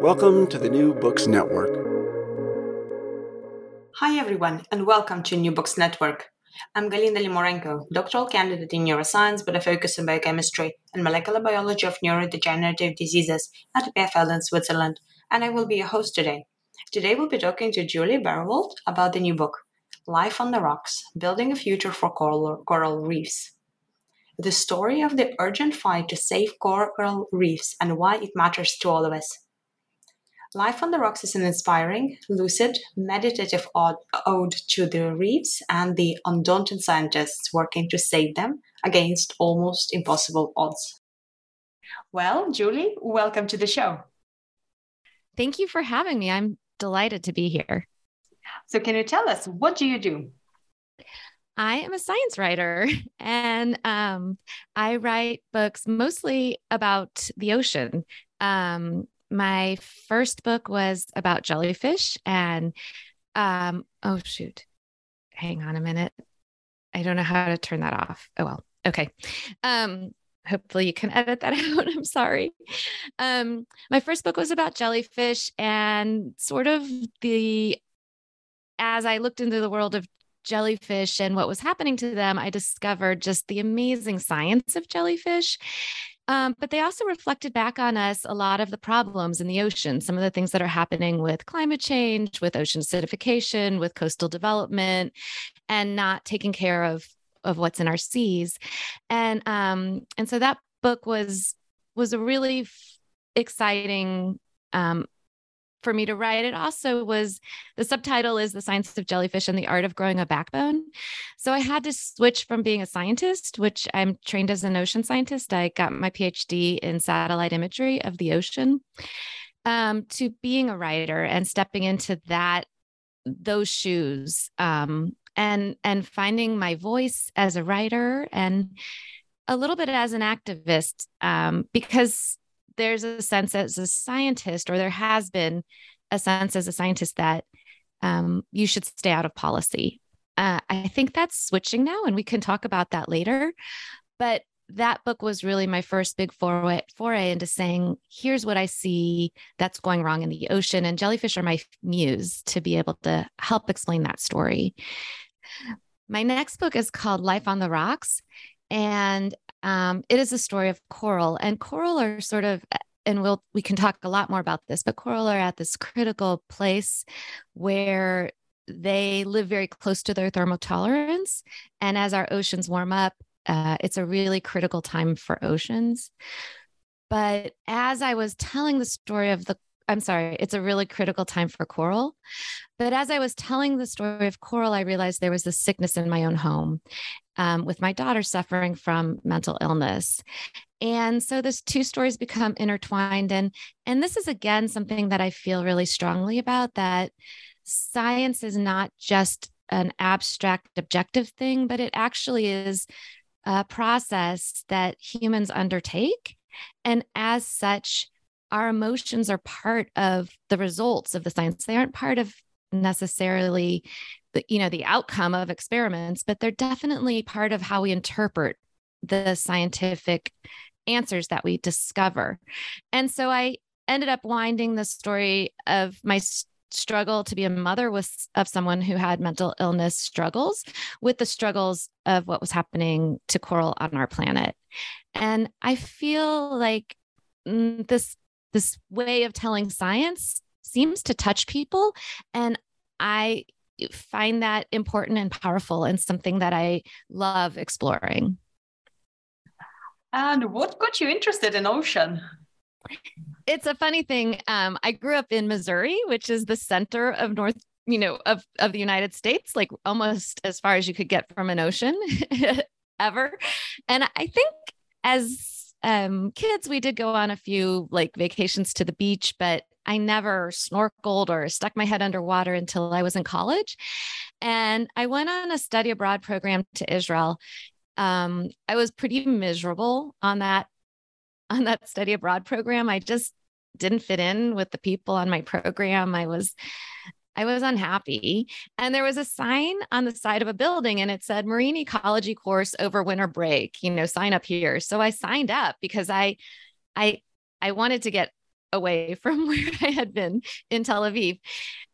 Welcome to the New Books Network. Hi, everyone, and welcome to New Books Network. I'm Galina Limorenko, doctoral candidate in neuroscience with a focus on biochemistry and molecular biology of neurodegenerative diseases at EPFL in Switzerland, and I will be your host today. Today, we'll be talking to Julie Berwald about the new book, Life on the Rocks Building a Future for Coral, Coral Reefs. The story of the urgent fight to save coral reefs and why it matters to all of us. Life on the Rocks is an inspiring, lucid, meditative ode to the reefs and the undaunted scientists working to save them against almost impossible odds. Well, Julie, welcome to the show. Thank you for having me. I'm delighted to be here. So, can you tell us what do you do? I am a science writer and um, I write books mostly about the ocean. Um, my first book was about jellyfish and um oh shoot. Hang on a minute. I don't know how to turn that off. Oh well. Okay. Um hopefully you can edit that out. I'm sorry. Um my first book was about jellyfish and sort of the as i looked into the world of jellyfish and what was happening to them i discovered just the amazing science of jellyfish um, but they also reflected back on us a lot of the problems in the ocean, some of the things that are happening with climate change, with ocean acidification, with coastal development, and not taking care of of what's in our seas. And um, and so that book was was a really f- exciting um, for me to write. It also was the subtitle is The Science of Jellyfish and the Art of Growing a Backbone. So I had to switch from being a scientist, which I'm trained as an ocean scientist. I got my PhD in satellite imagery of the ocean, um, to being a writer and stepping into that those shoes um, and and finding my voice as a writer and a little bit as an activist um, because there's a sense as a scientist, or there has been a sense as a scientist that um, you should stay out of policy. Uh, I think that's switching now, and we can talk about that later. But that book was really my first big foray, foray into saying, here's what I see that's going wrong in the ocean. And jellyfish are my muse to be able to help explain that story. My next book is called Life on the Rocks. And um, it is a story of coral, and coral are sort of and we'll we can talk a lot more about this, but coral are at this critical place where they live very close to their thermal tolerance, and as our oceans warm up, uh, it's a really critical time for oceans. But as I was telling the story of the I'm sorry, it's a really critical time for coral. But as I was telling the story of coral, I realized there was a sickness in my own home um, with my daughter suffering from mental illness. And so those two stories become intertwined. And, and this is again something that I feel really strongly about that science is not just an abstract objective thing, but it actually is a process that humans undertake. And as such, our emotions are part of the results of the science. They aren't part of necessarily the you know the outcome of experiments but they're definitely part of how we interpret the scientific answers that we discover and so i ended up winding the story of my struggle to be a mother was of someone who had mental illness struggles with the struggles of what was happening to coral on our planet and i feel like mm, this this way of telling science seems to touch people and i find that important and powerful and something that i love exploring and what got you interested in ocean it's a funny thing. Um, I grew up in Missouri, which is the center of North, you know, of of the United States, like almost as far as you could get from an ocean ever. And I think as um, kids, we did go on a few like vacations to the beach, but I never snorkeled or stuck my head underwater until I was in college. And I went on a study abroad program to Israel. Um, I was pretty miserable on that on that study abroad program. I just didn't fit in with the people on my program. I was I was unhappy. And there was a sign on the side of a building and it said marine ecology course over winter break, you know, sign up here. So I signed up because I I I wanted to get away from where I had been in Tel Aviv.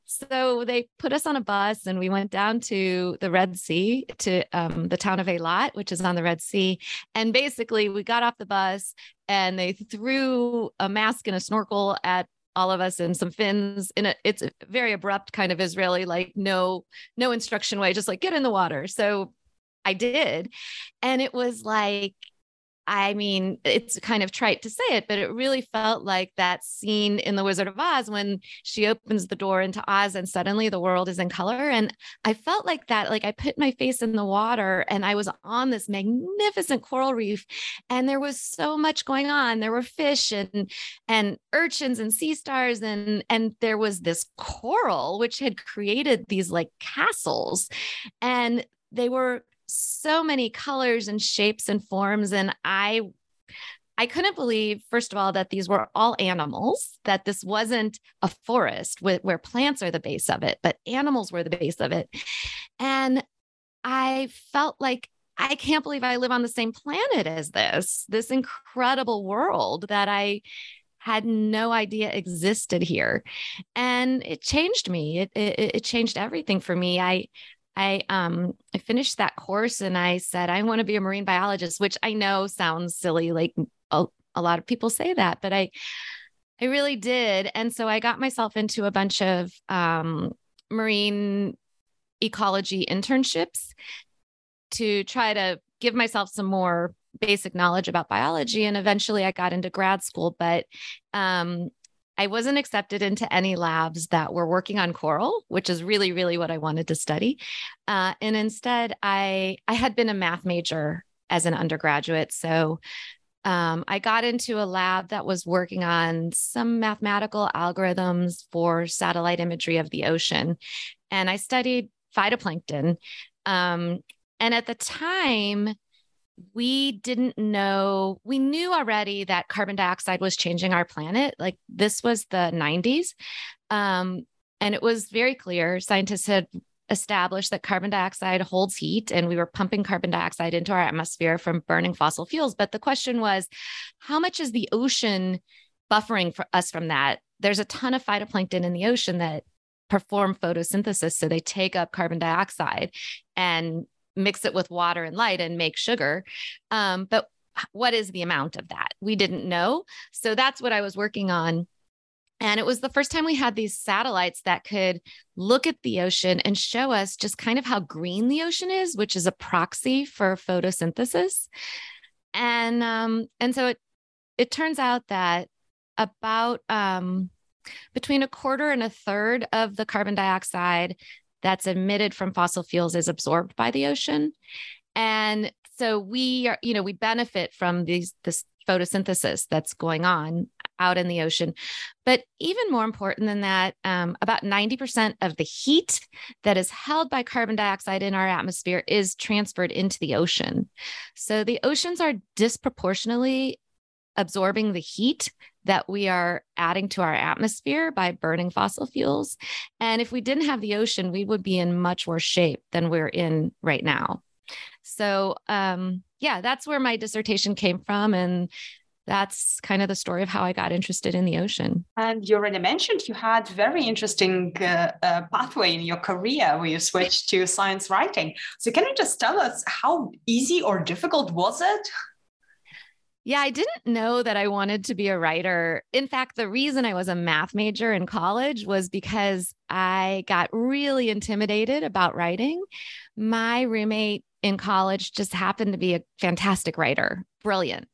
So they put us on a bus and we went down to the Red Sea to um, the town of Eilat, which is on the Red Sea. And basically, we got off the bus and they threw a mask and a snorkel at all of us and some fins in a it's a very abrupt kind of Israeli, like no, no instruction way, just like get in the water. So I did. And it was like I mean, it's kind of trite to say it, but it really felt like that scene in The Wizard of Oz when she opens the door into Oz and suddenly the world is in color. And I felt like that, like I put my face in the water and I was on this magnificent coral reef and there was so much going on. There were fish and and urchins and sea stars and and there was this coral which had created these like castles and they were so many colors and shapes and forms and i I couldn't believe, first of all, that these were all animals, that this wasn't a forest with, where plants are the base of it, but animals were the base of it. And I felt like I can't believe I live on the same planet as this, this incredible world that I had no idea existed here. And it changed me. It, it, it changed everything for me. I, I um I finished that course and I said I want to be a marine biologist, which I know sounds silly like a, a lot of people say that, but I I really did. And so I got myself into a bunch of um, marine ecology internships to try to give myself some more basic knowledge about biology. And eventually I got into grad school. But um, I wasn't accepted into any labs that were working on coral, which is really, really what I wanted to study. Uh, and instead, I I had been a math major as an undergraduate, so um, I got into a lab that was working on some mathematical algorithms for satellite imagery of the ocean, and I studied phytoplankton. Um, and at the time, we didn't know, we knew already that carbon dioxide was changing our planet. Like this was the 90s. Um, and it was very clear. Scientists had established that carbon dioxide holds heat, and we were pumping carbon dioxide into our atmosphere from burning fossil fuels. But the question was, how much is the ocean buffering for us from that? There's a ton of phytoplankton in the ocean that perform photosynthesis. So they take up carbon dioxide and mix it with water and light and make sugar. Um, but what is the amount of that? We didn't know. So that's what I was working on. And it was the first time we had these satellites that could look at the ocean and show us just kind of how green the ocean is, which is a proxy for photosynthesis. And um, and so it it turns out that about um, between a quarter and a third of the carbon dioxide that's emitted from fossil fuels is absorbed by the ocean. And so we are, you know, we benefit from these this photosynthesis that's going on out in the ocean. But even more important than that, um, about 90% of the heat that is held by carbon dioxide in our atmosphere is transferred into the ocean. So the oceans are disproportionately absorbing the heat that we are adding to our atmosphere by burning fossil fuels. And if we didn't have the ocean, we would be in much worse shape than we're in right now. So, um, yeah, that's where my dissertation came from. And that's kind of the story of how I got interested in the ocean. And you already mentioned you had very interesting uh, uh, pathway in your career where you switched to science writing. So can you just tell us how easy or difficult was it? Yeah, I didn't know that I wanted to be a writer. In fact, the reason I was a math major in college was because I got really intimidated about writing. My roommate in college just happened to be a fantastic writer, brilliant.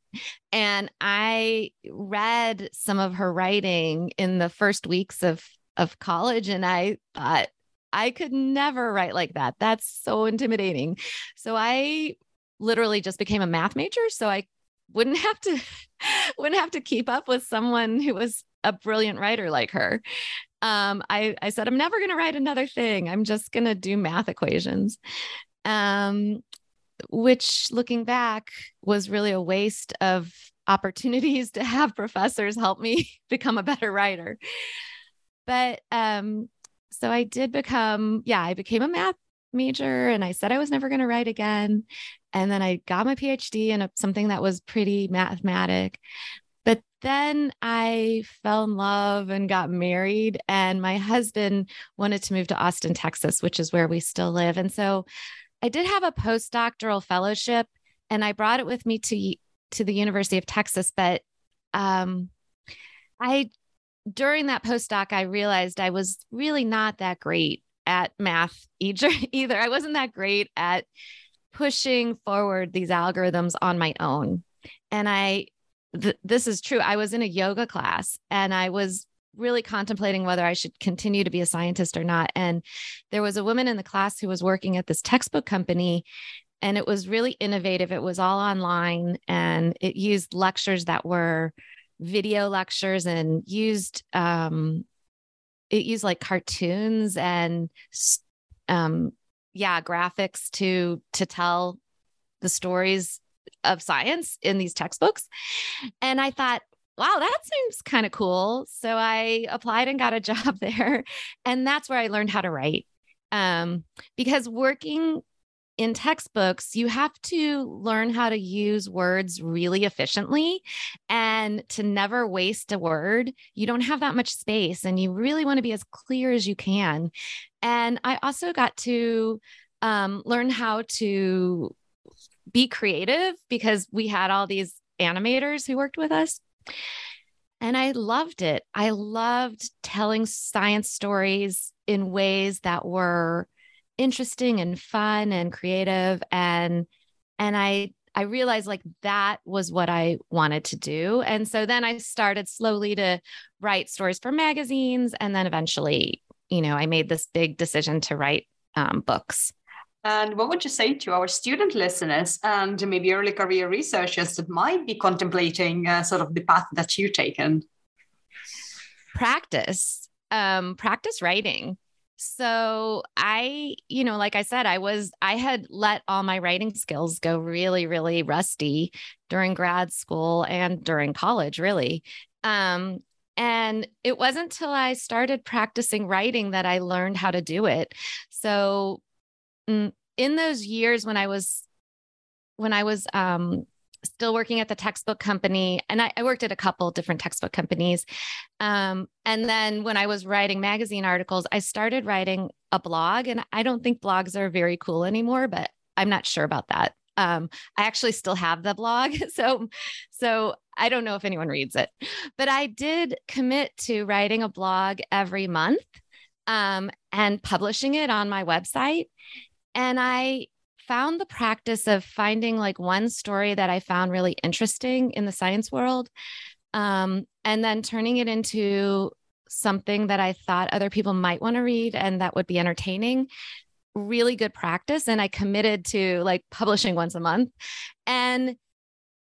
And I read some of her writing in the first weeks of of college and I thought I could never write like that. That's so intimidating. So I literally just became a math major so I wouldn't have to wouldn't have to keep up with someone who was a brilliant writer like her. Um, I, I said, I'm never going to write another thing. I'm just going to do math equations. Um, which looking back was really a waste of opportunities to have professors help me become a better writer. But um, so I did become, yeah, I became a math major and I said I was never going to write again. And then I got my PhD in a, something that was pretty mathematic. But then I fell in love and got married, and my husband wanted to move to Austin, Texas, which is where we still live. And so I did have a postdoctoral fellowship and I brought it with me to to the University of Texas, but um, I during that postdoc I realized I was really not that great at math either either. I wasn't that great at pushing forward these algorithms on my own. And I th- this is true. I was in a yoga class and I was really contemplating whether I should continue to be a scientist or not. And there was a woman in the class who was working at this textbook company and it was really innovative. It was all online and it used lectures that were video lectures and used um it used like cartoons and um yeah, graphics to to tell the stories of science in these textbooks. And I thought, wow, that seems kind of cool. So I applied and got a job there. And that's where I learned how to write. Um, because working in textbooks, you have to learn how to use words really efficiently and to never waste a word. You don't have that much space and you really want to be as clear as you can. And I also got to um, learn how to be creative because we had all these animators who worked with us. And I loved it. I loved telling science stories in ways that were interesting and fun and creative and and I I realized like that was what I wanted to do. And so then I started slowly to write stories for magazines and then eventually, you know, I made this big decision to write um, books. And what would you say to our student listeners and maybe early career researchers that might be contemplating uh, sort of the path that you've taken? Practice, um, practice writing. So I, you know, like I said, I was, I had let all my writing skills go really, really rusty during grad school and during college, really. Um, and it wasn't until I started practicing writing that I learned how to do it. So in those years when I was when I was um, still working at the textbook company, and I, I worked at a couple different textbook companies. Um, and then when I was writing magazine articles, I started writing a blog. And I don't think blogs are very cool anymore, but I'm not sure about that. Um, I actually still have the blog, so so I don't know if anyone reads it, but I did commit to writing a blog every month um, and publishing it on my website. And I found the practice of finding like one story that I found really interesting in the science world um, and then turning it into something that I thought other people might want to read and that would be entertaining. Really good practice. And I committed to like publishing once a month. And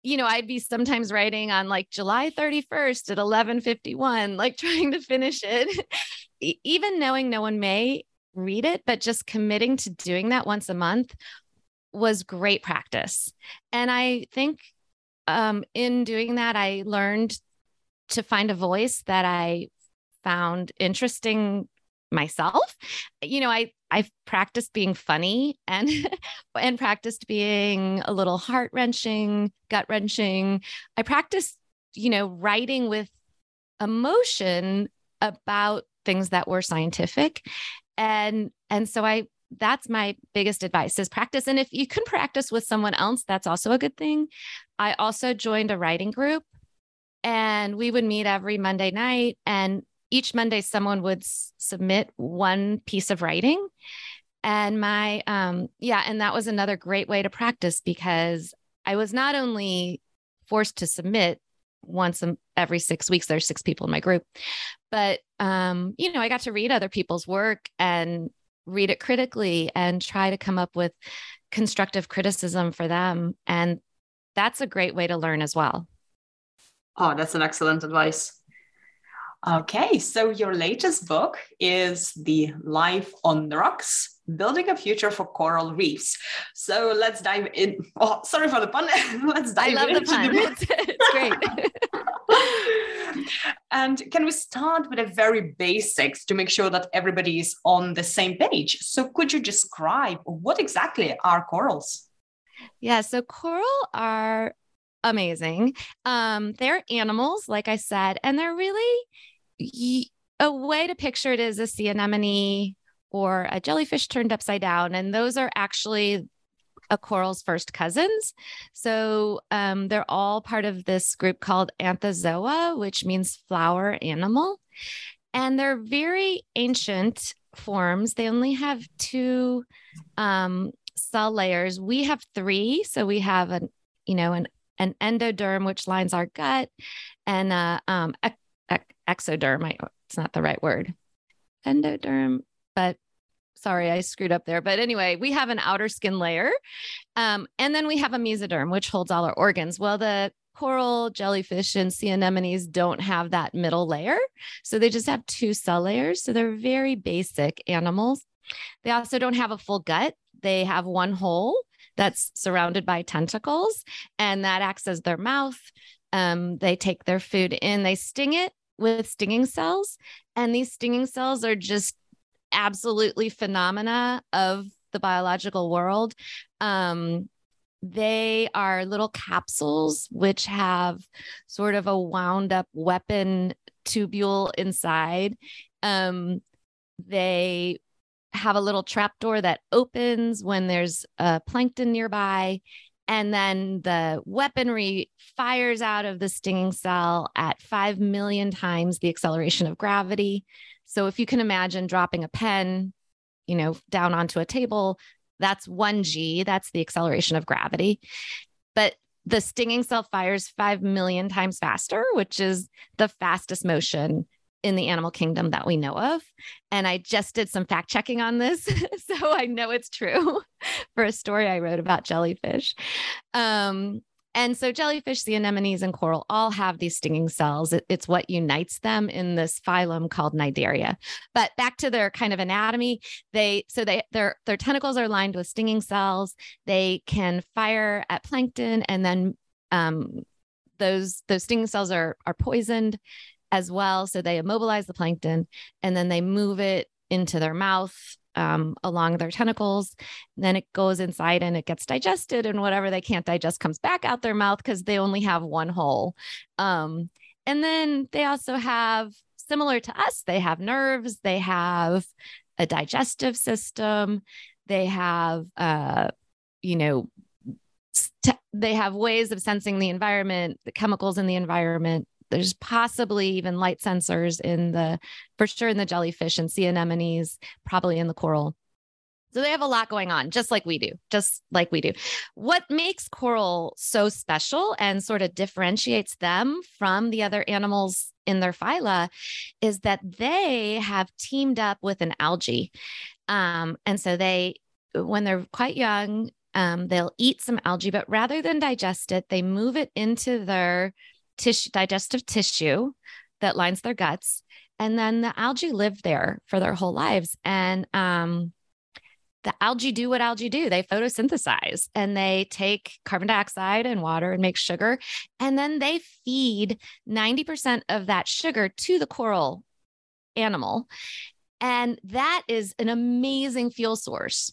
you know, I'd be sometimes writing on like July 31st at 11:51, like trying to finish it. Even knowing no one may read it, but just committing to doing that once a month was great practice. And I think um, in doing that, I learned to find a voice that I found interesting myself. You know, I I've practiced being funny and and practiced being a little heart wrenching, gut wrenching. I practiced, you know, writing with emotion about things that were scientific. And and so I that's my biggest advice is practice. And if you can practice with someone else, that's also a good thing. I also joined a writing group and we would meet every Monday night. And each Monday, someone would s- submit one piece of writing. And my, um, yeah, and that was another great way to practice because I was not only forced to submit once every six weeks, there's six people in my group, but, um, you know, I got to read other people's work and read it critically and try to come up with constructive criticism for them. And that's a great way to learn as well. Oh, that's an excellent advice. Okay, so your latest book is The Life on the Rocks Building a Future for Coral Reefs. So let's dive in. Oh, sorry for the pun. let's dive I love into the pun. the. It's, great. and can we start with the very basics to make sure that everybody is on the same page? So, could you describe what exactly are corals? Yeah, so coral are amazing. Um, they're animals, like I said, and they're really a way to picture it is a sea anemone or a jellyfish turned upside down. And those are actually a coral's first cousins. So um, they're all part of this group called Anthozoa, which means flower animal. And they're very ancient forms. They only have two um, cell layers. We have three. So we have an, you know, an, an endoderm, which lines our gut, and a um, exoderm. I, it's not the right word. Endoderm, but sorry, I screwed up there. But anyway, we have an outer skin layer. Um, and then we have a mesoderm, which holds all our organs. Well, the coral, jellyfish, and sea anemones don't have that middle layer. So they just have two cell layers. So they're very basic animals. They also don't have a full gut, they have one hole that's surrounded by tentacles, and that acts as their mouth. Um, they take their food in, they sting it with stinging cells. And these stinging cells are just absolutely phenomena of the biological world. Um, they are little capsules which have sort of a wound up weapon tubule inside. Um, they have a little trapdoor that opens when there's a plankton nearby. And then the weaponry fires out of the stinging cell at 5 million times the acceleration of gravity. So if you can imagine dropping a pen, you know, down onto a table, that's 1g, that's the acceleration of gravity. But the stinging cell fires 5 million times faster, which is the fastest motion in the animal kingdom that we know of. And I just did some fact checking on this. so I know it's true for a story I wrote about jellyfish. Um, and so jellyfish, the anemones, and coral all have these stinging cells. It, it's what unites them in this phylum called Cnidaria. But back to their kind of anatomy, they so they their their tentacles are lined with stinging cells. They can fire at plankton, and then um, those those stinging cells are are poisoned as well. So they immobilize the plankton and then they move it into their mouth um, along their tentacles. Then it goes inside and it gets digested, and whatever they can't digest comes back out their mouth because they only have one hole. Um, and then they also have, similar to us, they have nerves, they have a digestive system, they have, uh, you know, they have ways of sensing the environment, the chemicals in the environment there's possibly even light sensors in the for sure in the jellyfish and sea anemones probably in the coral. So they have a lot going on just like we do just like we do. What makes coral so special and sort of differentiates them from the other animals in their phyla is that they have teamed up with an algae. Um, and so they when they're quite young um, they'll eat some algae but rather than digest it they move it into their tissue, digestive tissue that lines their guts. And then the algae live there for their whole lives. And um, the algae do what algae do. They photosynthesize and they take carbon dioxide and water and make sugar. And then they feed 90% of that sugar to the coral animal. And that is an amazing fuel source.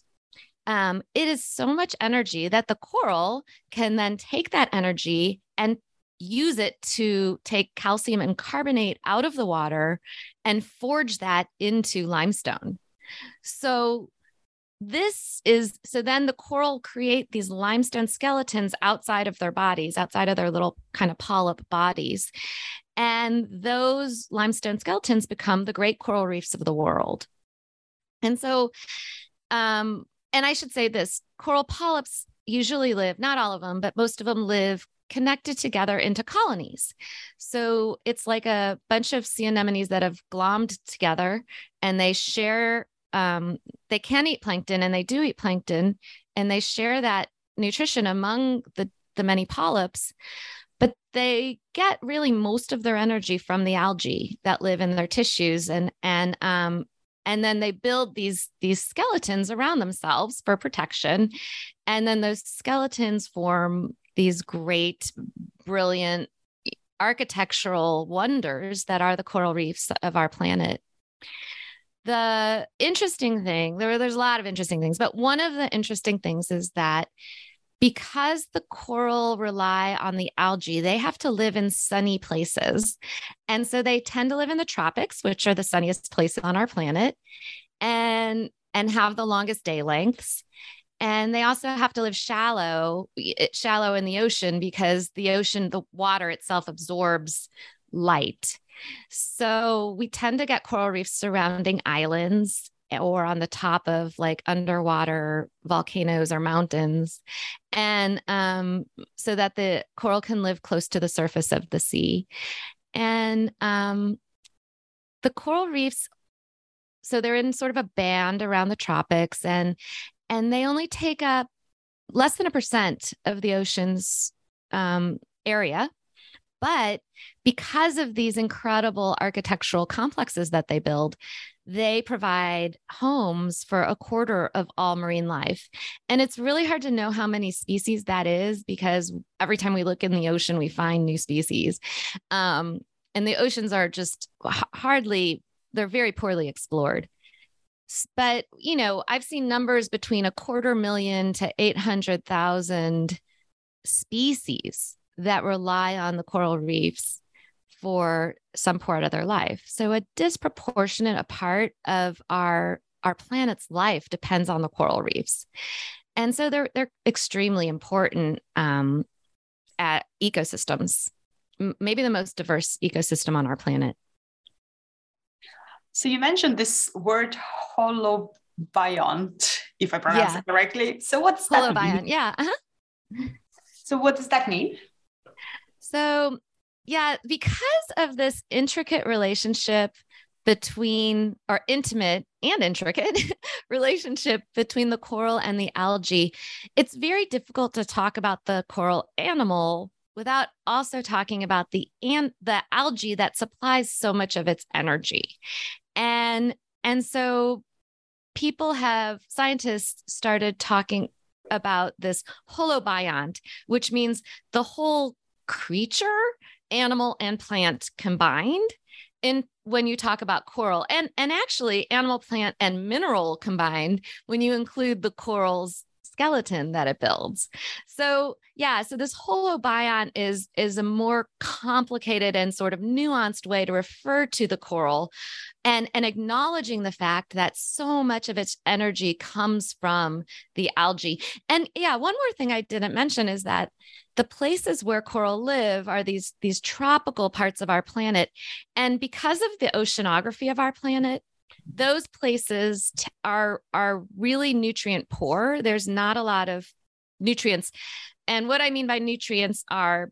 Um, it is so much energy that the coral can then take that energy and use it to take calcium and carbonate out of the water and forge that into limestone. So this is so then the coral create these limestone skeletons outside of their bodies outside of their little kind of polyp bodies and those limestone skeletons become the great coral reefs of the world and so um and i should say this coral polyps usually live not all of them but most of them live connected together into colonies. So it's like a bunch of sea anemones that have glommed together and they share um, they can eat plankton and they do eat plankton and they share that nutrition among the, the many polyps but they get really most of their energy from the algae that live in their tissues and and um and then they build these these skeletons around themselves for protection and then those skeletons form these great brilliant architectural wonders that are the coral reefs of our planet. The interesting thing there, there's a lot of interesting things but one of the interesting things is that because the coral rely on the algae they have to live in sunny places. And so they tend to live in the tropics which are the sunniest places on our planet and and have the longest day lengths and they also have to live shallow shallow in the ocean because the ocean the water itself absorbs light. So we tend to get coral reefs surrounding islands or on the top of like underwater volcanoes or mountains. And um, so that the coral can live close to the surface of the sea. And um, the coral reefs so they're in sort of a band around the tropics. And and they only take up less than a percent of the ocean's um, area but because of these incredible architectural complexes that they build, they provide homes for a quarter of all marine life. And it's really hard to know how many species that is because every time we look in the ocean, we find new species. Um, and the oceans are just hardly, they're very poorly explored. But, you know, I've seen numbers between a quarter million to 800,000 species that rely on the coral reefs for some part of their life. So a disproportionate a part of our our planet's life depends on the coral reefs. And so they're they're extremely important um, at ecosystems, m- maybe the most diverse ecosystem on our planet. So you mentioned this word holobiont, if I pronounce yeah. it correctly. So what's that holobiont? Mean? Yeah. Uh-huh. So what does that mean? So, yeah, because of this intricate relationship between, or intimate and intricate relationship between the coral and the algae, it's very difficult to talk about the coral animal without also talking about the and the algae that supplies so much of its energy. And and so people have scientists started talking about this holobiont, which means the whole creature, animal, and plant combined in when you talk about coral. And and actually animal plant and mineral combined when you include the coral's skeleton that it builds. So yeah so this holobiont is is a more complicated and sort of nuanced way to refer to the coral and and acknowledging the fact that so much of its energy comes from the algae. And yeah one more thing i didn't mention is that the places where coral live are these these tropical parts of our planet. And because of the oceanography of our planet those places t- are are really nutrient poor. There's not a lot of nutrients. And what i mean by nutrients are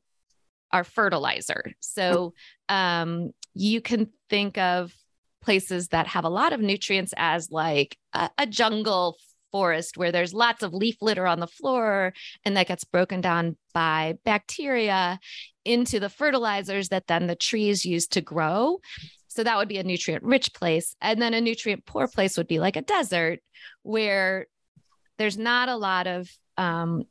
are fertilizer. So um, you can think of places that have a lot of nutrients as like a, a jungle forest where there's lots of leaf litter on the floor and that gets broken down by bacteria into the fertilizers that then the trees use to grow. So that would be a nutrient rich place. And then a nutrient poor place would be like a desert where there's not a lot of um,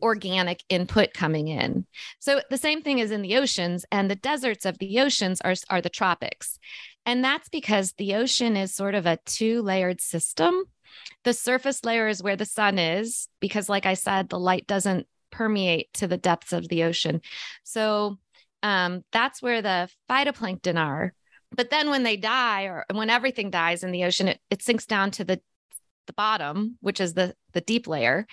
organic input coming in. So the same thing is in the oceans and the deserts of the oceans are, are the tropics. And that's because the ocean is sort of a two layered system. The surface layer is where the sun is, because, like I said, the light doesn't permeate to the depths of the ocean. So um, that's where the phytoplankton are. But then when they die, or when everything dies in the ocean, it, it sinks down to the the bottom, which is the the deep layer,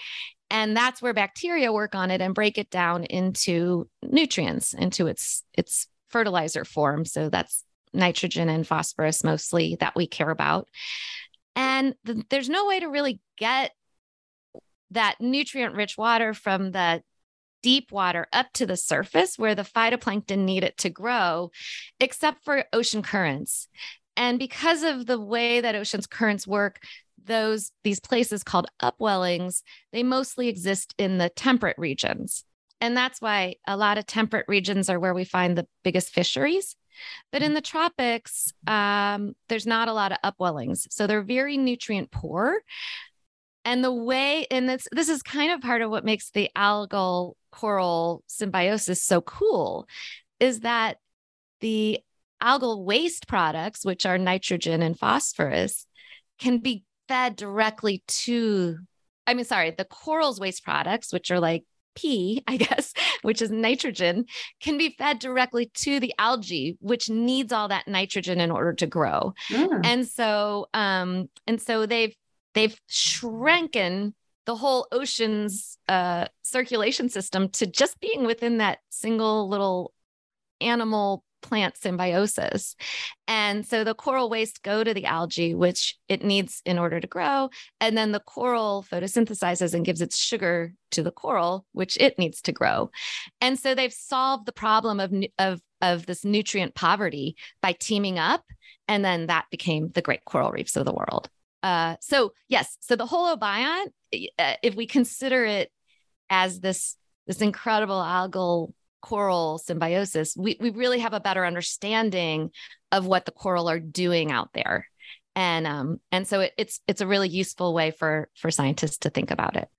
and that's where bacteria work on it and break it down into nutrients, into its its fertilizer form. So that's nitrogen and phosphorus mostly that we care about. And th- there's no way to really get that nutrient rich water from the deep water up to the surface where the phytoplankton need it to grow, except for ocean currents. And because of the way that ocean's currents work, those these places called upwellings, they mostly exist in the temperate regions. And that's why a lot of temperate regions are where we find the biggest fisheries. But in the tropics, um, there's not a lot of upwellings. So they're very nutrient poor. And the way, and this this is kind of part of what makes the algal coral symbiosis so cool, is that the algal waste products, which are nitrogen and phosphorus, can be fed directly to, I mean, sorry, the coral's waste products, which are like P, I guess, which is nitrogen, can be fed directly to the algae, which needs all that nitrogen in order to grow. Mm. And so, um, and so they've they've shrunken the whole ocean's uh, circulation system to just being within that single little animal plant symbiosis. And so the coral waste go to the algae, which it needs in order to grow. And then the coral photosynthesizes and gives its sugar to the coral, which it needs to grow. And so they've solved the problem of, of, of this nutrient poverty by teaming up. And then that became the great coral reefs of the world. Uh, so yes, so the holobiont, uh, if we consider it as this this incredible algal coral symbiosis, we we really have a better understanding of what the coral are doing out there, and um and so it, it's it's a really useful way for for scientists to think about it.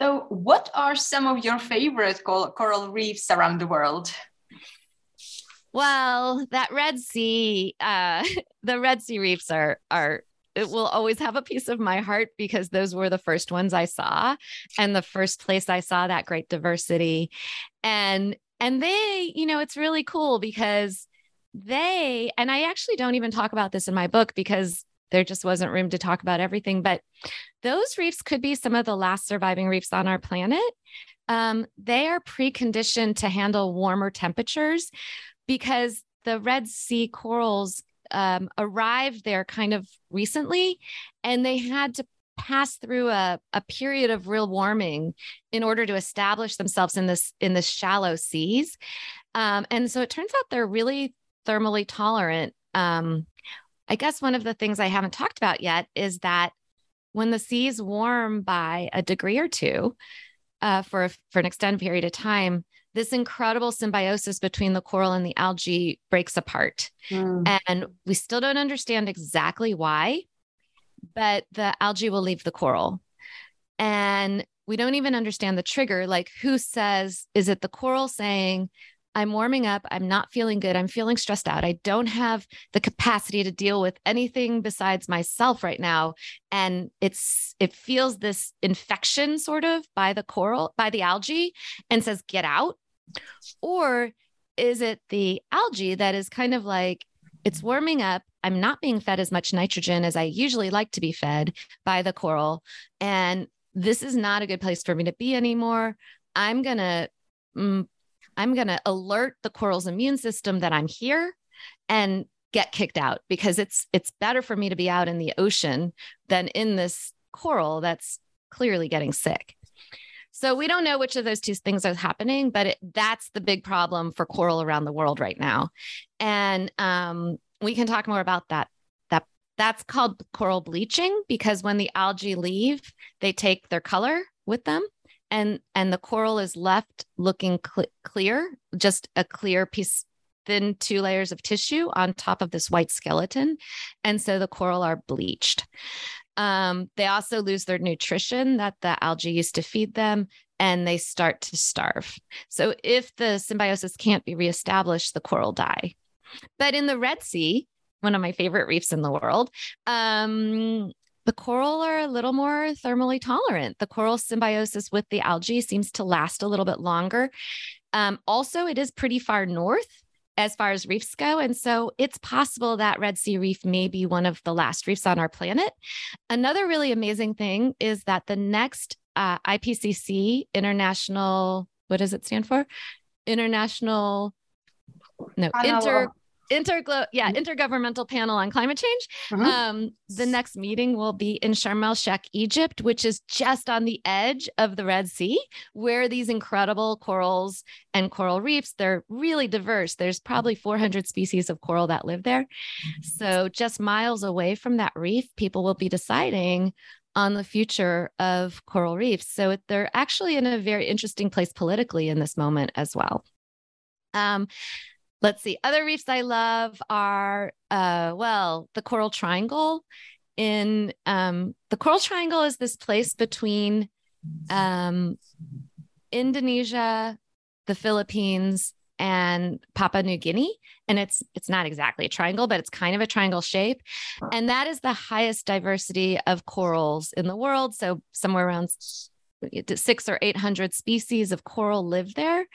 So, what are some of your favorite coral reefs around the world? Well, that Red Sea, uh, the Red Sea reefs are are it will always have a piece of my heart because those were the first ones I saw and the first place I saw that great diversity. And and they, you know, it's really cool because they and I actually don't even talk about this in my book because there just wasn't room to talk about everything, but those reefs could be some of the last surviving reefs on our planet. Um, they are preconditioned to handle warmer temperatures because the Red Sea corals um, arrived there kind of recently, and they had to pass through a, a period of real warming in order to establish themselves in this in the shallow seas. Um, and so it turns out they're really thermally tolerant. Um, I guess one of the things I haven't talked about yet is that when the seas warm by a degree or two uh, for for an extended period of time, this incredible symbiosis between the coral and the algae breaks apart. Mm. And we still don't understand exactly why, but the algae will leave the coral. And we don't even understand the trigger. Like, who says, is it the coral saying, I'm warming up. I'm not feeling good. I'm feeling stressed out. I don't have the capacity to deal with anything besides myself right now. And it's, it feels this infection sort of by the coral, by the algae and says, get out. Or is it the algae that is kind of like, it's warming up. I'm not being fed as much nitrogen as I usually like to be fed by the coral. And this is not a good place for me to be anymore. I'm going to, mm, I'm going to alert the coral's immune system that I'm here and get kicked out because it's it's better for me to be out in the ocean than in this coral that's clearly getting sick. So we don't know which of those two things are happening, but it, that's the big problem for coral around the world right now. And um, we can talk more about that. That that's called coral bleaching because when the algae leave, they take their color with them, and and the coral is left looking cl- clear, just a clear piece thin two layers of tissue on top of this white skeleton. And so the coral are bleached. Um, they also lose their nutrition that the algae used to feed them and they start to starve. So if the symbiosis can't be reestablished, the coral die. But in the Red Sea, one of my favorite reefs in the world, um, the coral are a little more thermally tolerant. The coral symbiosis with the algae seems to last a little bit longer. Um, also, it is pretty far north as far as reefs go. And so it's possible that Red Sea Reef may be one of the last reefs on our planet. Another really amazing thing is that the next uh, IPCC, International, what does it stand for? International, no, inter interglo yeah mm-hmm. intergovernmental panel on climate change. Uh-huh. um the next meeting will be in sharm el sheikh egypt which is just on the edge of the red sea where these incredible corals and coral reefs they're really diverse. There's probably 400 species of coral that live there. So just miles away from that reef people will be deciding on the future of coral reefs. So they're actually in a very interesting place politically in this moment as well. Um, Let's see. Other reefs I love are, uh, well, the Coral Triangle. In um, the Coral Triangle is this place between um, Indonesia, the Philippines, and Papua New Guinea. And it's it's not exactly a triangle, but it's kind of a triangle shape. And that is the highest diversity of corals in the world. So somewhere around six or eight hundred species of coral live there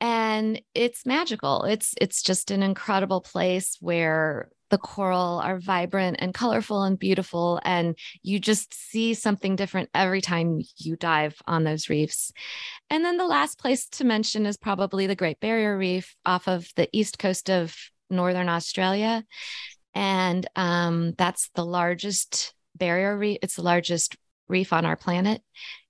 and it's magical. It's it's just an incredible place where the coral are vibrant and colorful and beautiful and you just see something different every time you dive on those reefs. And then the last place to mention is probably the great barrier reef off of the east coast of northern australia. And um, that's the largest barrier reef it's the largest reef on our planet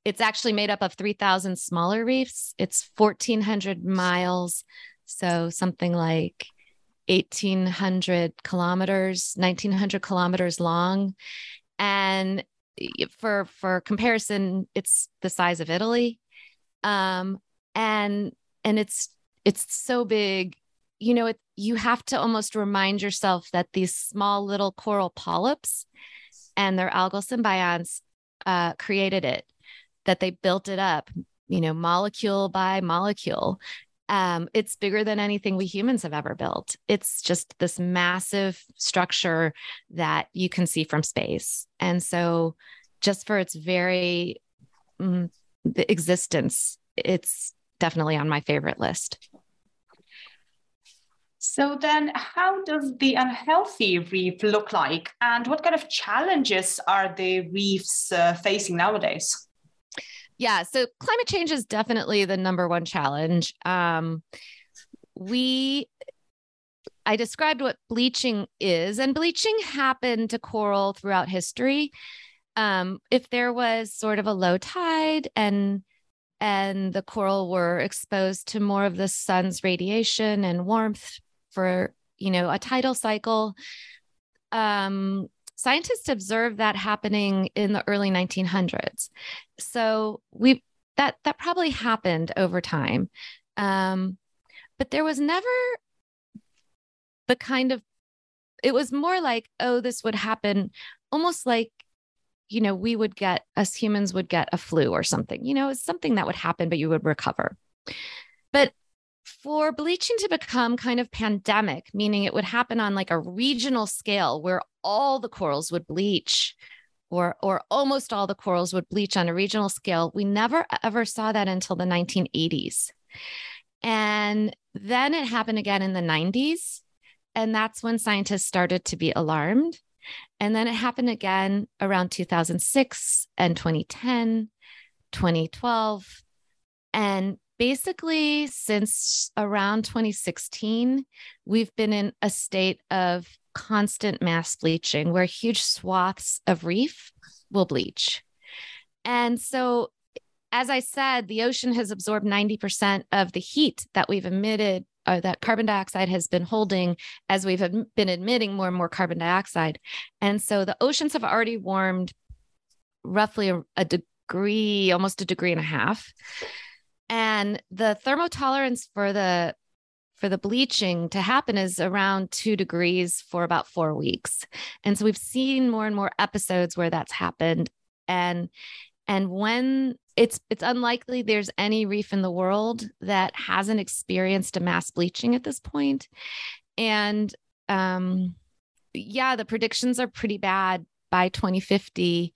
it's actually made up of 3,000 smaller reefs. It's 1,400 miles. So something like 1,800 kilometers, 1,900 kilometers long. And for, for comparison, it's the size of Italy. Um, and, and it's, it's so big, you know, it, you have to almost remind yourself that these small little coral polyps and their algal symbionts uh, created it that they built it up, you know, molecule by molecule. Um, it's bigger than anything we humans have ever built. It's just this massive structure that you can see from space. And so, just for its very mm, existence, it's definitely on my favorite list. So then how does the unhealthy reef look like and what kind of challenges are the reefs uh, facing nowadays? Yeah. So climate change is definitely the number one challenge. Um, we, I described what bleaching is, and bleaching happened to coral throughout history. Um, if there was sort of a low tide and and the coral were exposed to more of the sun's radiation and warmth for you know a tidal cycle. Um, scientists observed that happening in the early 1900s. So we that that probably happened over time, um, but there was never the kind of it was more like oh this would happen almost like you know we would get us humans would get a flu or something you know it's something that would happen but you would recover for bleaching to become kind of pandemic, meaning it would happen on like a regional scale where all the corals would bleach or or almost all the corals would bleach on a regional scale. We never ever saw that until the 1980s. And then it happened again in the 90s. And that's when scientists started to be alarmed. And then it happened again around 2006 and 2010, 2012. And basically since around 2016 we've been in a state of constant mass bleaching where huge swaths of reef will bleach. And so as i said the ocean has absorbed 90% of the heat that we've emitted or that carbon dioxide has been holding as we've been emitting more and more carbon dioxide. And so the oceans have already warmed roughly a, a degree almost a degree and a half and the thermotolerance for the for the bleaching to happen is around two degrees for about four weeks. And so we've seen more and more episodes where that's happened. And and when it's it's unlikely there's any reef in the world that hasn't experienced a mass bleaching at this point. And um yeah, the predictions are pretty bad by 2050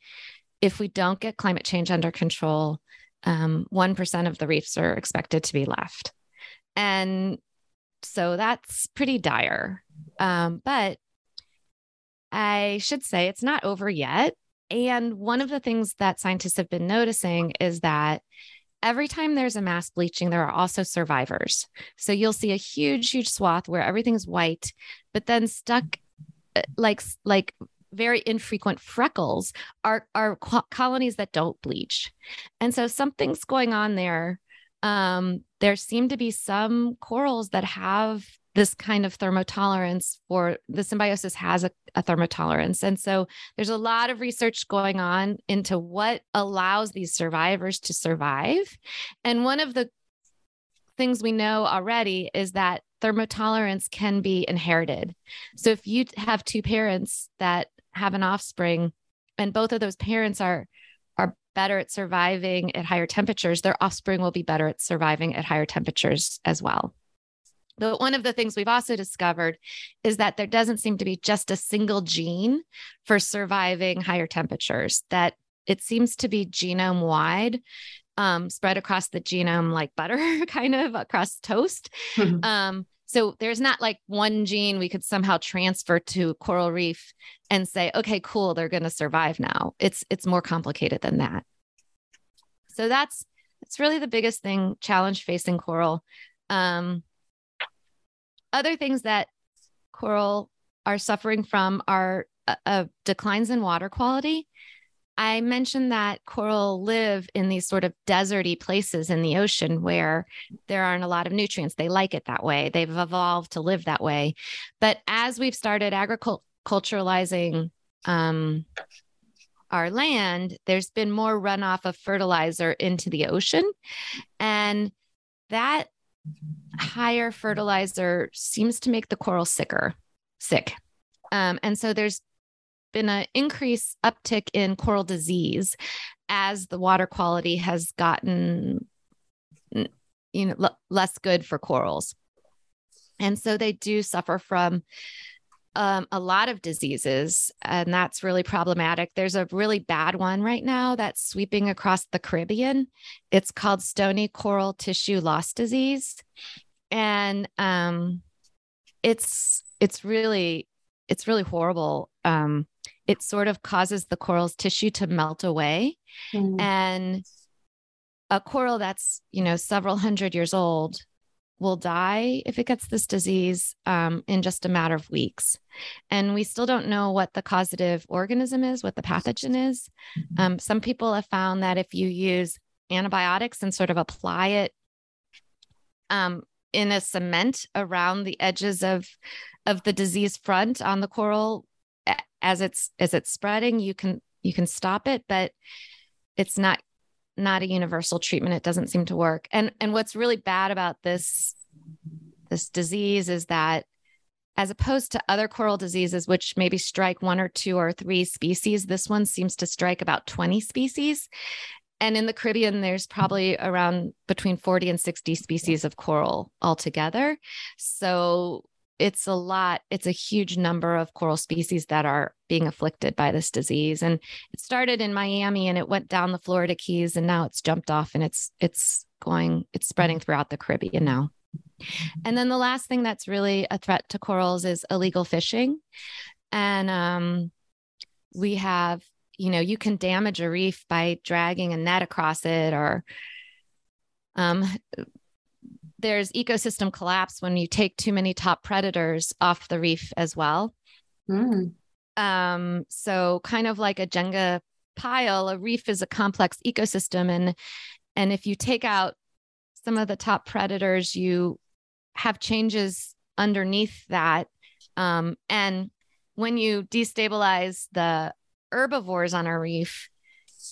if we don't get climate change under control. Um, 1% of the reefs are expected to be left. And so that's pretty dire. Um, but I should say it's not over yet. And one of the things that scientists have been noticing is that every time there's a mass bleaching, there are also survivors. So you'll see a huge, huge swath where everything's white, but then stuck uh, like like very infrequent freckles are are colonies that don't bleach. And so something's going on there um, there seem to be some corals that have this kind of thermotolerance for the symbiosis has a, a thermotolerance. And so there's a lot of research going on into what allows these survivors to survive. And one of the things we know already is that thermotolerance can be inherited. So if you have two parents that have an offspring and both of those parents are are better at surviving at higher temperatures, their offspring will be better at surviving at higher temperatures as well. But one of the things we've also discovered is that there doesn't seem to be just a single gene for surviving higher temperatures, that it seems to be genome wide, um, spread across the genome like butter, kind of across toast. Mm-hmm. Um, so there's not like one gene we could somehow transfer to coral reef and say, okay, cool, they're going to survive now. It's it's more complicated than that. So that's that's really the biggest thing challenge facing coral. Um, other things that coral are suffering from are uh, uh, declines in water quality. I mentioned that coral live in these sort of deserty places in the ocean where there aren't a lot of nutrients. They like it that way. They've evolved to live that way. But as we've started agriculturalizing um, our land, there's been more runoff of fertilizer into the ocean. And that higher fertilizer seems to make the coral sicker, sick. Um, and so there's been an increase uptick in coral disease as the water quality has gotten you know l- less good for corals and so they do suffer from um, a lot of diseases, and that's really problematic. There's a really bad one right now that's sweeping across the Caribbean. It's called stony coral tissue loss disease, and um, it's it's really it's really horrible. Um, it sort of causes the coral's tissue to melt away. Mm. And a coral that's, you know, several hundred years old will die if it gets this disease um, in just a matter of weeks. And we still don't know what the causative organism is, what the pathogen is. Mm-hmm. Um, some people have found that if you use antibiotics and sort of apply it um, in a cement around the edges of of the disease front on the coral as it's as it's spreading you can you can stop it but it's not not a universal treatment. It doesn't seem to work. And and what's really bad about this this disease is that as opposed to other coral diseases which maybe strike one or two or three species this one seems to strike about 20 species. And in the caribbean there's probably around between 40 and 60 species of coral altogether. So it's a lot it's a huge number of coral species that are being afflicted by this disease. And it started in miami and it went down the florida keys and now it's jumped off and it's it's going it's spreading throughout the caribbean now. And then the last thing that's really a threat to corals is illegal fishing. And um, we have you know you can damage a reef by dragging a net across it or um, there's ecosystem collapse when you take too many top predators off the reef as well. Mm. Um, so kind of like a Jenga pile, a reef is a complex ecosystem, and and if you take out some of the top predators, you have changes underneath that. Um, and when you destabilize the herbivores on a reef,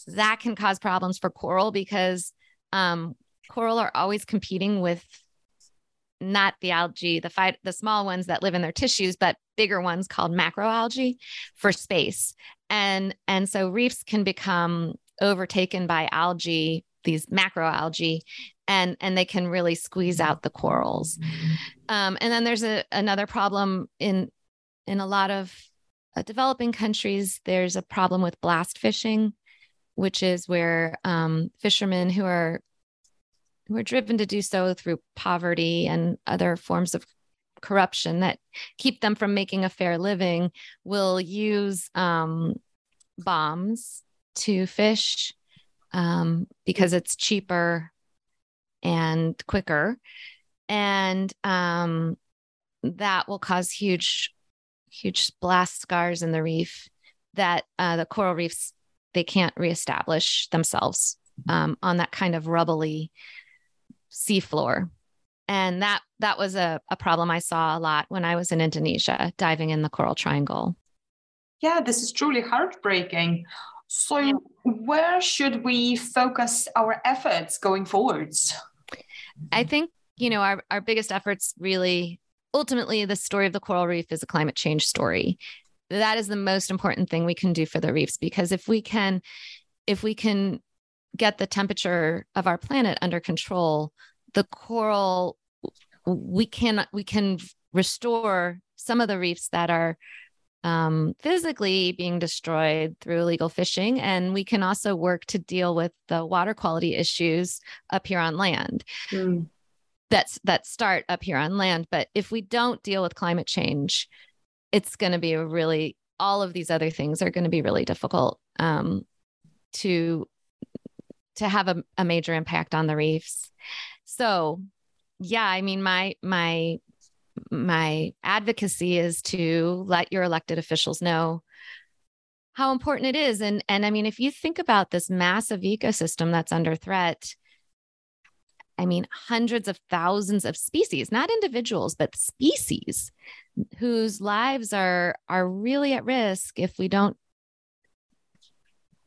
that can cause problems for coral because um, coral are always competing with not the algae, the the small ones that live in their tissues, but bigger ones called macroalgae for space. And and so reefs can become overtaken by algae, these macroalgae, and and they can really squeeze out the corals. Um, and then there's a, another problem in in a lot of uh, developing countries. There's a problem with blast fishing, which is where um, fishermen who are who are driven to do so through poverty and other forms of corruption that keep them from making a fair living will use um, bombs to fish um, because it's cheaper and quicker. And um, that will cause huge, huge blast scars in the reef that uh, the coral reefs they can't reestablish themselves um, on that kind of rubbly seafloor. And that that was a, a problem i saw a lot when i was in indonesia diving in the coral triangle. Yeah this is truly heartbreaking. So where should we focus our efforts going forwards? I think you know our, our biggest efforts really ultimately the story of the coral reef is a climate change story. That is the most important thing we can do for the reefs because if we can if we can get the temperature of our planet under control, the coral we can we can restore some of the reefs that are um, physically being destroyed through illegal fishing, and we can also work to deal with the water quality issues up here on land. Mm. That's that start up here on land. But if we don't deal with climate change, it's going to be a really all of these other things are going to be really difficult um, to to have a, a major impact on the reefs. So, yeah, I mean, my my my advocacy is to let your elected officials know how important it is and and i mean if you think about this massive ecosystem that's under threat i mean hundreds of thousands of species not individuals but species whose lives are are really at risk if we don't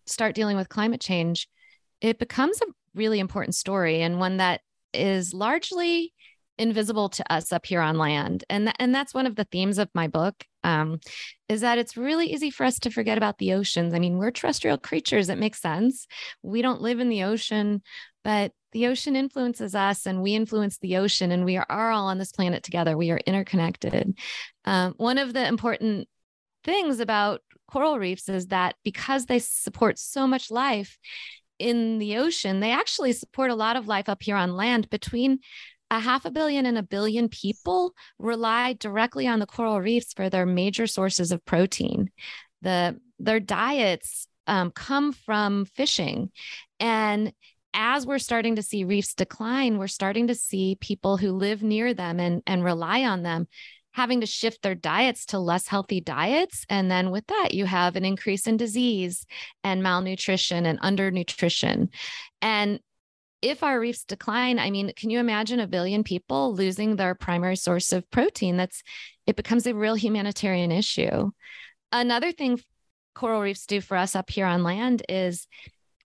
start dealing with climate change it becomes a really important story and one that is largely invisible to us up here on land. And th- and that's one of the themes of my book um, is that it's really easy for us to forget about the oceans. I mean we're terrestrial creatures. It makes sense. We don't live in the ocean but the ocean influences us and we influence the ocean and we are, all on this planet together. We are interconnected. Um, one of the important things about coral reefs is that because they support so much life in the ocean, they actually support a lot of life up here on land. Between a half a billion and a billion people rely directly on the coral reefs for their major sources of protein. The their diets um, come from fishing, and as we're starting to see reefs decline, we're starting to see people who live near them and and rely on them having to shift their diets to less healthy diets. And then with that, you have an increase in disease and malnutrition and undernutrition. And if our reefs decline, I mean, can you imagine a billion people losing their primary source of protein? That's it becomes a real humanitarian issue. Another thing coral reefs do for us up here on land is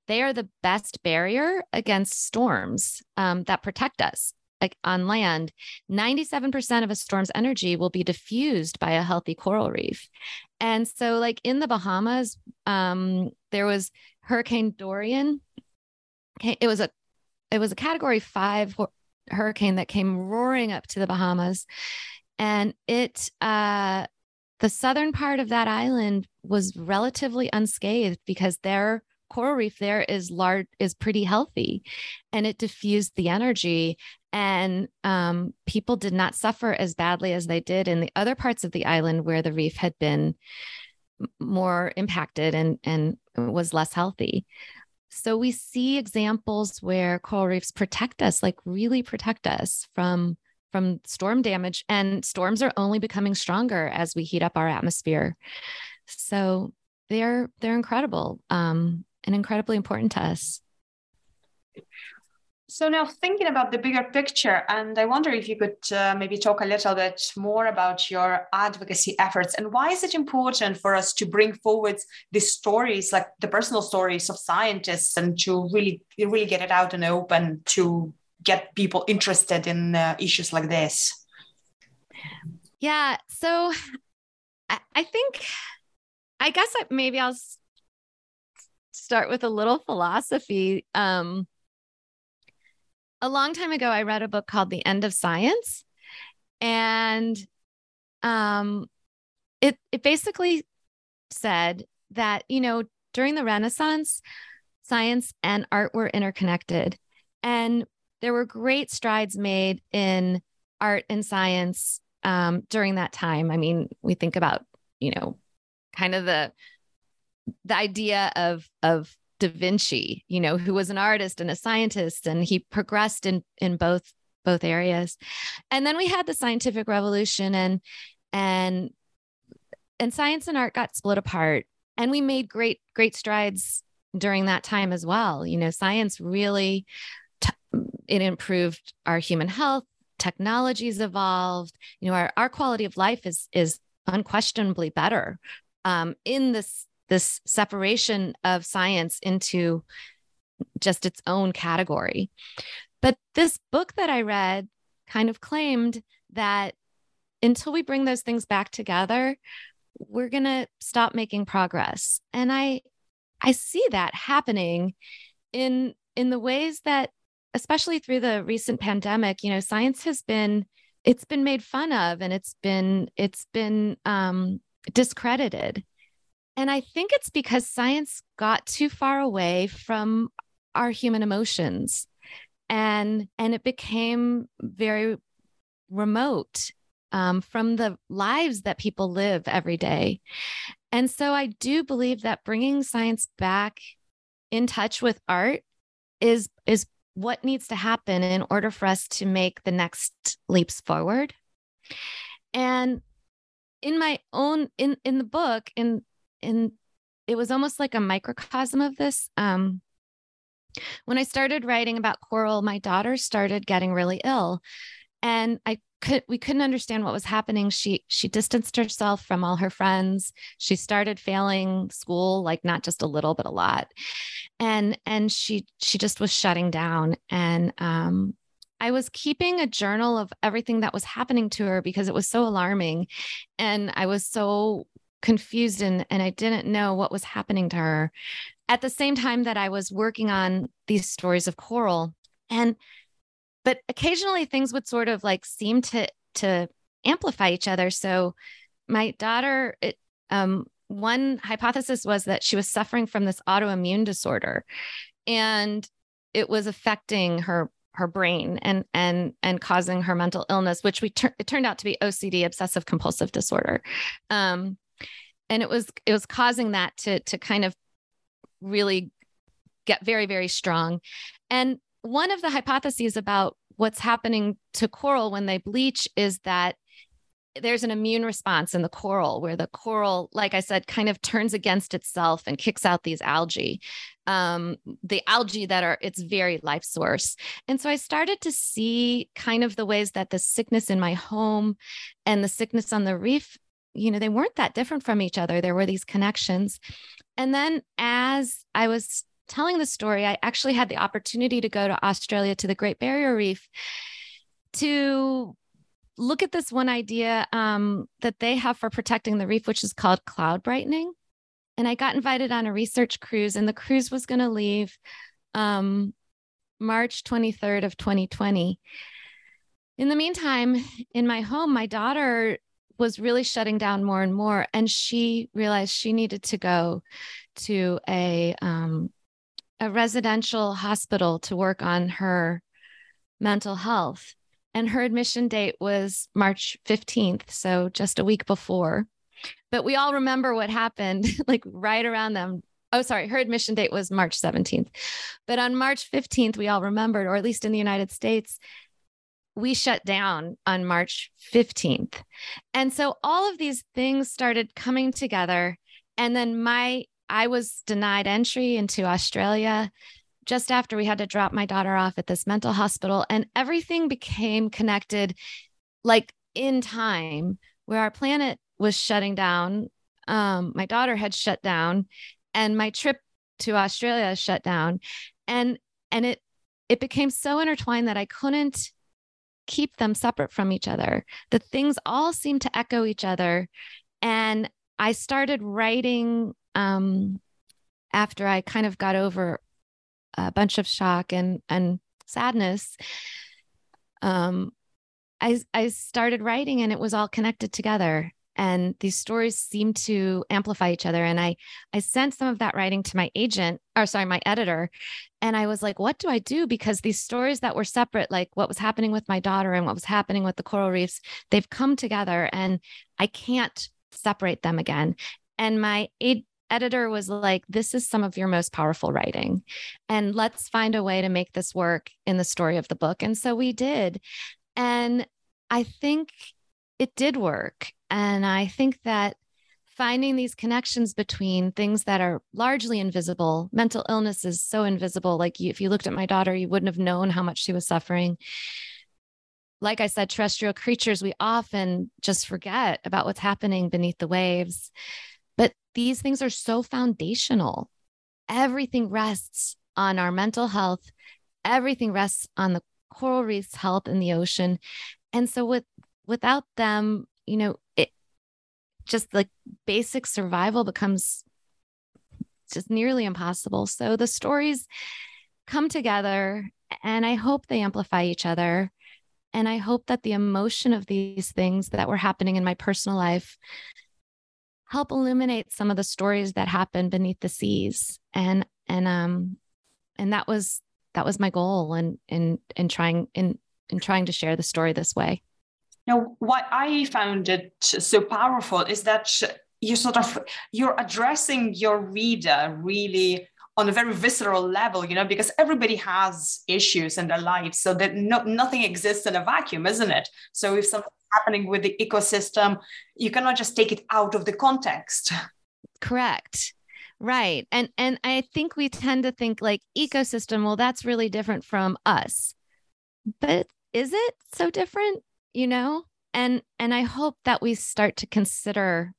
they are the best barrier against storms um, that protect us on land, 97% of a storm's energy will be diffused by a healthy coral reef. And so, like in the Bahamas, um, there was Hurricane Dorian. It was a it was a category five hurricane that came roaring up to the Bahamas. And it uh the southern part of that island was relatively unscathed because their coral reef there is large is pretty healthy and it diffused the energy and um, people did not suffer as badly as they did in the other parts of the island where the reef had been more impacted and and was less healthy. So we see examples where coral reefs protect us like really protect us from from storm damage and storms are only becoming stronger as we heat up our atmosphere. So they're they're incredible um, and incredibly important to us so now thinking about the bigger picture, and I wonder if you could uh, maybe talk a little bit more about your advocacy efforts and why is it important for us to bring forward these stories, like the personal stories of scientists, and to really really get it out and open to get people interested in uh, issues like this? Yeah. So I, I think, I guess maybe I'll start with a little philosophy. Um, a long time ago, I read a book called The End of Science. And um, it, it basically said that, you know, during the Renaissance, science and art were interconnected. And there were great strides made in art and science um, during that time. I mean, we think about, you know, kind of the the idea of of Da Vinci, you know, who was an artist and a scientist, and he progressed in in both both areas. And then we had the scientific revolution, and and and science and art got split apart, and we made great great strides during that time as well. You know, science really t- it improved our human health. Technologies evolved. You know, our our quality of life is is unquestionably better um, in this this separation of science into just its own category. But this book that I read kind of claimed that until we bring those things back together, we're going to stop making progress. And I I see that happening in in the ways that especially through the recent pandemic, you know, science has been it's been made fun of and it's been it's been um discredited. And I think it's because science got too far away from our human emotions and and it became very remote um, from the lives that people live every day. And so I do believe that bringing science back in touch with art is is what needs to happen in order for us to make the next leaps forward. And in my own in in the book in and it was almost like a microcosm of this. Um, when I started writing about coral, my daughter started getting really ill, and I could we couldn't understand what was happening. She she distanced herself from all her friends. She started failing school, like not just a little, but a lot, and and she she just was shutting down. And um, I was keeping a journal of everything that was happening to her because it was so alarming, and I was so confused and, and I didn't know what was happening to her at the same time that I was working on these stories of coral. And but occasionally things would sort of like seem to to amplify each other. So my daughter, it, um, one hypothesis was that she was suffering from this autoimmune disorder, and it was affecting her her brain and and and causing her mental illness, which we tur- it turned out to be OCD, obsessive compulsive disorder. Um, and it was it was causing that to to kind of really get very very strong. And one of the hypotheses about what's happening to coral when they bleach is that there's an immune response in the coral where the coral like i said kind of turns against itself and kicks out these algae um, the algae that are its very life source. And so i started to see kind of the ways that the sickness in my home and the sickness on the reef you know, they weren't that different from each other. There were these connections. And then as I was telling the story, I actually had the opportunity to go to Australia to the Great Barrier Reef to look at this one idea um, that they have for protecting the reef, which is called cloud brightening. And I got invited on a research cruise, and the cruise was going to leave um, March 23rd of 2020. In the meantime, in my home, my daughter was really shutting down more and more. And she realized she needed to go to a um, a residential hospital to work on her mental health. And her admission date was March 15th, so just a week before. But we all remember what happened, like right around them. Oh, sorry, her admission date was March 17th. But on March 15th, we all remembered, or at least in the United States, we shut down on March 15th. And so all of these things started coming together. And then my, I was denied entry into Australia just after we had to drop my daughter off at this mental hospital. And everything became connected like in time where our planet was shutting down. Um, my daughter had shut down and my trip to Australia shut down. And and it it became so intertwined that I couldn't keep them separate from each other. The things all seemed to echo each other. And I started writing um, after I kind of got over a bunch of shock and and sadness. Um, I I started writing and it was all connected together and these stories seem to amplify each other. And i i sent some of that writing to my agent or sorry my editor and i was like what do i do? Because these stories that were separate like what was happening with my daughter and what was happening with the coral reefs they've come together and i can't separate them again. And my aid editor was like this is some of your most powerful writing and let's find a way to make this work in the story of the book. And so we did. And i think it did work and I think that finding these connections between things that are largely invisible, mental illness is so invisible. Like you, if you looked at my daughter, you wouldn't have known how much she was suffering. Like I said, terrestrial creatures, we often just forget about what's happening beneath the waves. But these things are so foundational. Everything rests on our mental health, everything rests on the coral reef's health in the ocean. And so with without them, you know, it just like basic survival becomes just nearly impossible. So the stories come together and I hope they amplify each other. And I hope that the emotion of these things that were happening in my personal life help illuminate some of the stories that happen beneath the seas. And and um and that was that was my goal and in in trying in in trying to share the story this way. Now, what I found it so powerful is that you sort of you're addressing your reader really on a very visceral level, you know, because everybody has issues in their lives, so that no, nothing exists in a vacuum, isn't it? So if something's happening with the ecosystem, you cannot just take it out of the context. Correct. Right. And and I think we tend to think like ecosystem, well, that's really different from us. But is it so different? You know? And and i hope that we start to consider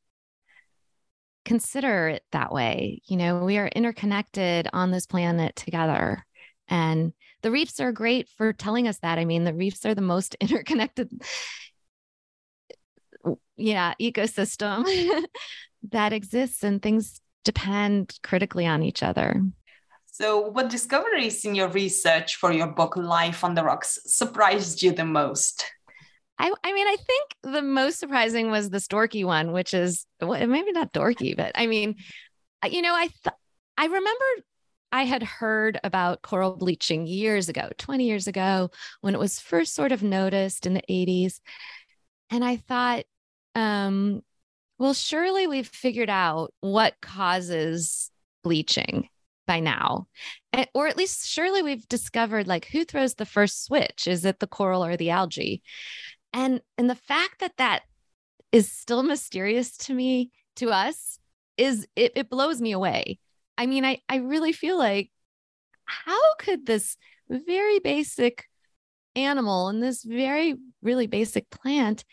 consider it that way you know? We are interconnected on this planet together. And the reefs are great for telling us that. I mean the reefs are the most interconnected yeah ecosystem that exists and things depend critically on each other. So what discoveries in your research for your book life on the rocks surprised you the most I, I mean, I think the most surprising was the storky one, which is well, maybe not dorky, but I mean, you know, I th- I remember I had heard about coral bleaching years ago, 20 years ago, when it was first sort of noticed in the 80s. And I thought, um, well, surely we've figured out what causes bleaching by now. Or at least, surely we've discovered like who throws the first switch? Is it the coral or the algae? And and the fact that that is still mysterious to me to us is it, it blows me away i mean i i really feel like how could this very basic animal and this very really basic plant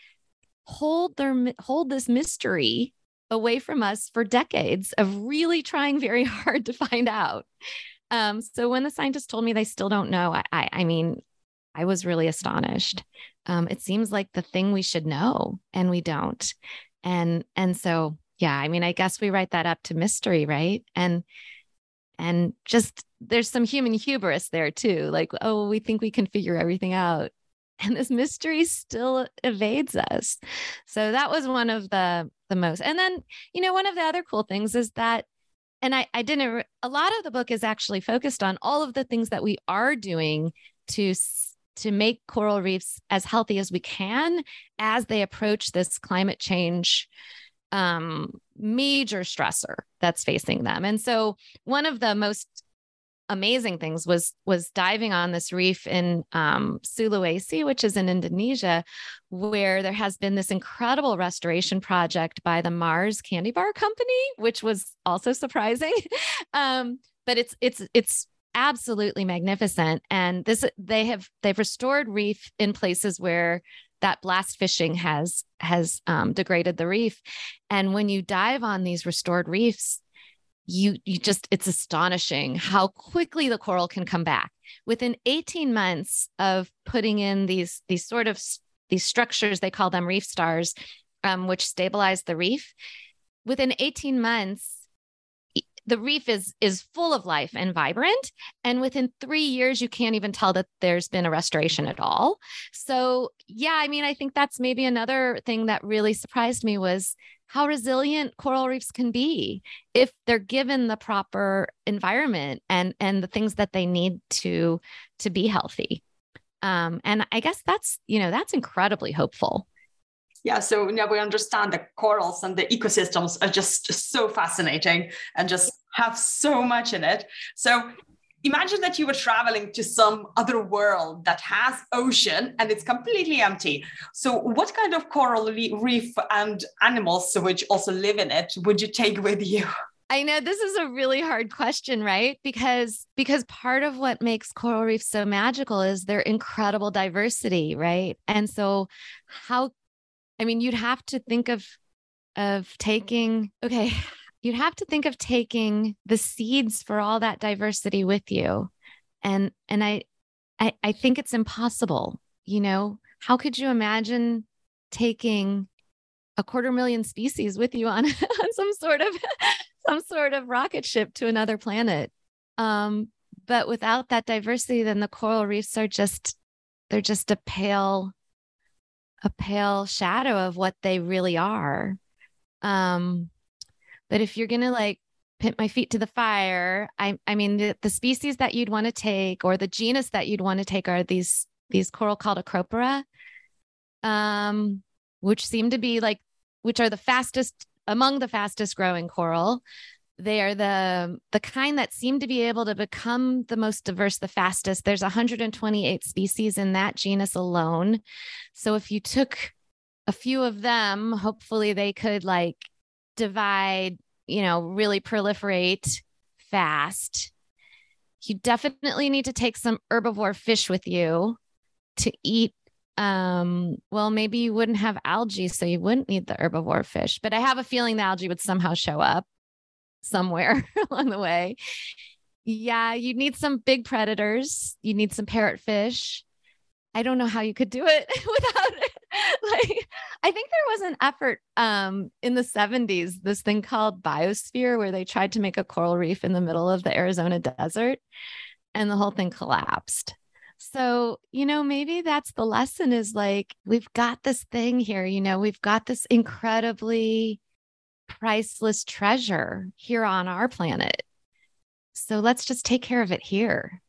hold their hold this mystery away from us for decades of really trying very hard to find out um, so when the scientists told me they still don't know I, I, I mean I was really astonished. Um, it seems like the thing we should know, and we don't. And and so yeah, I mean, I guess we write that up to mystery, right? And and just there's some human hubris there too, like oh, we think we can figure everything out, and this mystery still evades us. So that was one of the the most. And then you know, one of the other cool things is that and I, I didn't a lot of the book is actually focused on all of the things that we are doing to to make coral reefs as healthy as we can as they approach this climate change um, major stressor that's facing them. And so one of the most amazing things was was diving on this reef in um, Sulawesi, which is in Indonesia, where there has been this incredible restoration project by the Mars Candy Bar Company, which was also surprising. um, but it's it's it's absolutely magnificent. And this they have they've restored reef in places where that blast fishing has has um, degraded the reef. And when you dive on these restored reefs you you just it's astonishing how quickly the coral can come back. Within 18 months of putting in these these sort of these structures they call them reef stars um, which stabilize the reef within 18 months the reef is is full of life and vibrant and within 3 years you can't even tell that there's been a restoration at all. So yeah i mean i think that's maybe another thing that really surprised me was how resilient coral reefs can be if they're given the proper environment and and the things that they need to to be healthy. Um, and i guess that's you know that's incredibly hopeful. Yeah so now we understand the corals and the ecosystems are just so fascinating and just have so much in it so imagine that you were traveling to some other world that has ocean and it's completely empty so what kind of coral reef and animals which also live in it would you take with you I know this is a really hard question, right? Because because part of what makes coral reefs so magical is their incredible diversity, right? And so how I mean, you'd have to think of of taking okay, you'd have to think of taking the seeds for all that diversity with you. And and I, I i think it's impossible you know? How could you imagine taking a quarter million species with you on, on some sort of some sort of rocket ship to another planet? Um but without that diversity then the coral reefs are just they're just a pale a pale shadow of what they really are. Um but if you're going to like put my feet to the fire, I I mean the, the species that you'd want to take or the genus that you'd want to take are these these coral called Acropora, um, which seem to be like which are the fastest among the fastest growing coral. They are the the kind that seem to be able to become the most diverse, the fastest. There's 128 species in that genus alone. So if you took a few of them, hopefully they could like divide, you know, really proliferate fast. You definitely need to take some herbivore fish with you to eat. Um, well, maybe you wouldn't have algae, so you wouldn't need the herbivore fish, but I have a feeling the algae would somehow show up somewhere along the way. Yeah, you need some big predators. You need some parrotfish. I don't know how you could do it without it. like I think there was an effort um in the 70s this thing called biosphere where they tried to make a coral reef in the middle of the Arizona desert and the whole thing collapsed. So, you know, maybe that's the lesson is like we've got this thing here, you know, we've got this incredibly priceless treasure here on our planet. So let's just take care of it here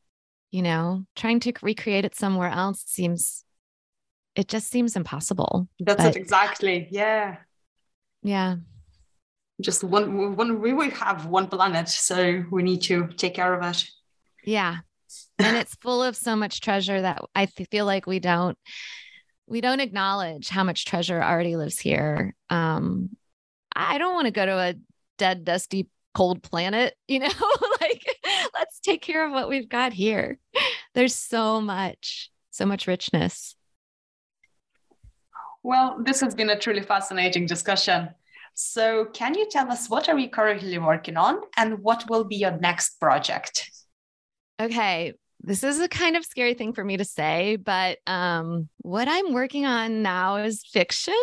you know trying to recreate it somewhere else seems it just seems impossible that's but, it exactly yeah. Yeah. Just one one we will have one planet so we need to take care of it. Yeah. And it's full of so much treasure that i feel like we don't we don't acknowledge how much treasure already lives here. Um i don't want to go to a dead dusty cold planet you know? Like let's take care of what we've got here. There's so much, so much richness. Well, this has been a truly fascinating discussion. So, can you tell us what are you currently working on and what will be your next project? Okay, this is a kind of scary thing for me to say, but um, what I'm working on now is fiction,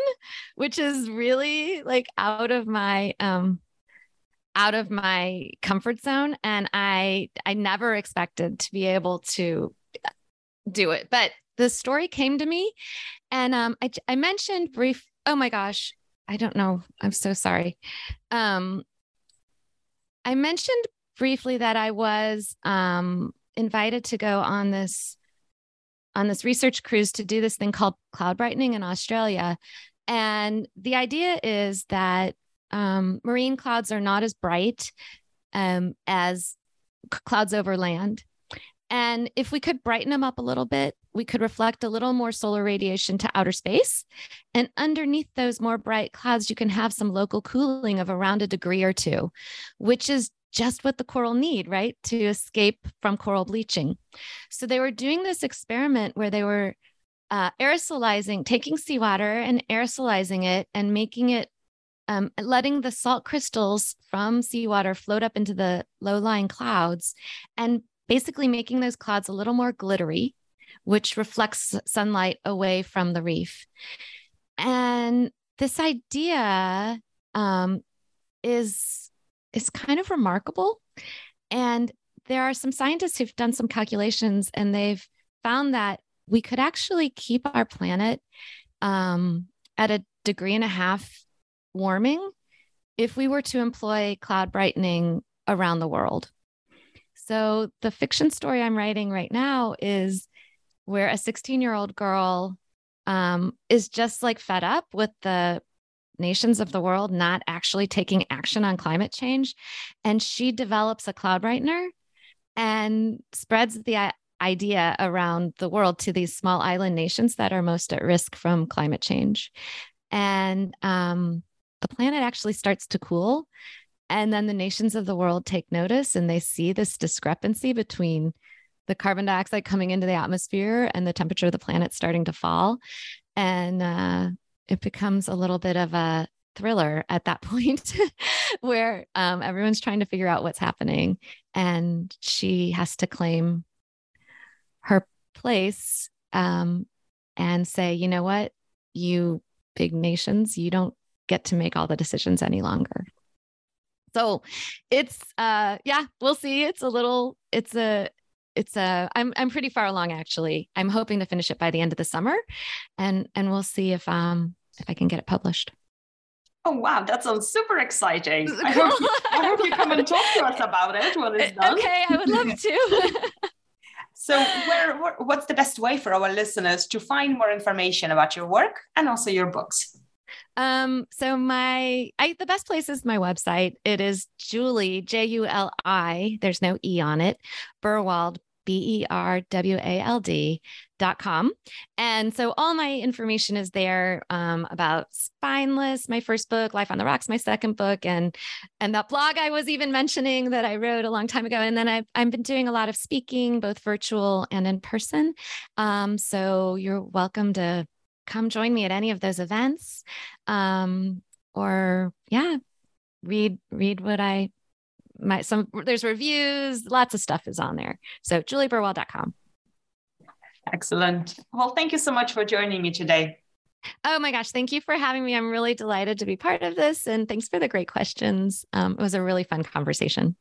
which is really like out of my um, out of my comfort zone and I I never expected to be able to do it. But the story came to me and um I I mentioned brief oh my gosh, I don't know. I'm so sorry. Um I mentioned briefly that I was um invited to go on this on this research cruise to do this thing called cloud brightening in Australia. And the idea is that um, marine clouds are not as bright um, as clouds over land. And if we could brighten them up a little bit, we could reflect a little more solar radiation to outer space. And underneath those more bright clouds, you can have some local cooling of around a degree or two, which is just what the coral need, right? To escape from coral bleaching. So they were doing this experiment where they were uh, aerosolizing, taking seawater and aerosolizing it and making it um, letting the salt crystals from seawater float up into the low lying clouds and basically making those clouds a little more glittery, which reflects sunlight away from the reef. And this idea um, is is kind of remarkable. And there are some scientists who've done some calculations and they've found that we could actually keep our planet um, at a degree and a half warming if we were to employ cloud brightening around the world. So, the fiction story I'm writing right now is where a 16 year old girl um, is just like fed up with the nations of the world not actually taking action on climate change. And she develops a cloud brightener and spreads the idea around the world to these small island nations that are most at risk from climate change. And um, the planet actually starts to cool. And then the nations of the world take notice and they see this discrepancy between the carbon dioxide coming into the atmosphere and the temperature of the planet starting to fall. And uh, it becomes a little bit of a thriller at that point where um, everyone's trying to figure out what's happening. And she has to claim her place um, and say, you know what, you big nations, you don't get to make all the decisions any longer. So it's uh yeah, we'll see. It's a little it's a it's a I'm I'm pretty far along actually. I'm hoping to finish it by the end of the summer and and we'll see if um if I can get it published. Oh wow, that sounds super exciting. I hope, I hope you come and talk to us about it when it's done. Okay, I would love to. so where, where what's the best way for our listeners to find more information about your work and also your books? Um, so my I the best place is my website. It is Juli, J U L I, there's no E on it, Berwald, B E R W A L D dot com. And so all my information is there um, about Spineless, my first book, Life on the Rocks, my second book, and and that blog I was even mentioning that I wrote a long time ago. And then I've I've been doing a lot of speaking, both virtual and in person. Um, so you're welcome to come join me at any of those events. Um, or yeah, read read what I my some there's reviews, lots of stuff is on there. So juliberwald.com. Excellent. Well, thank you so much for joining me today. Oh my gosh, thank you for having me. I'm really delighted to be part of this. And thanks for the great questions. Um, it was a really fun conversation.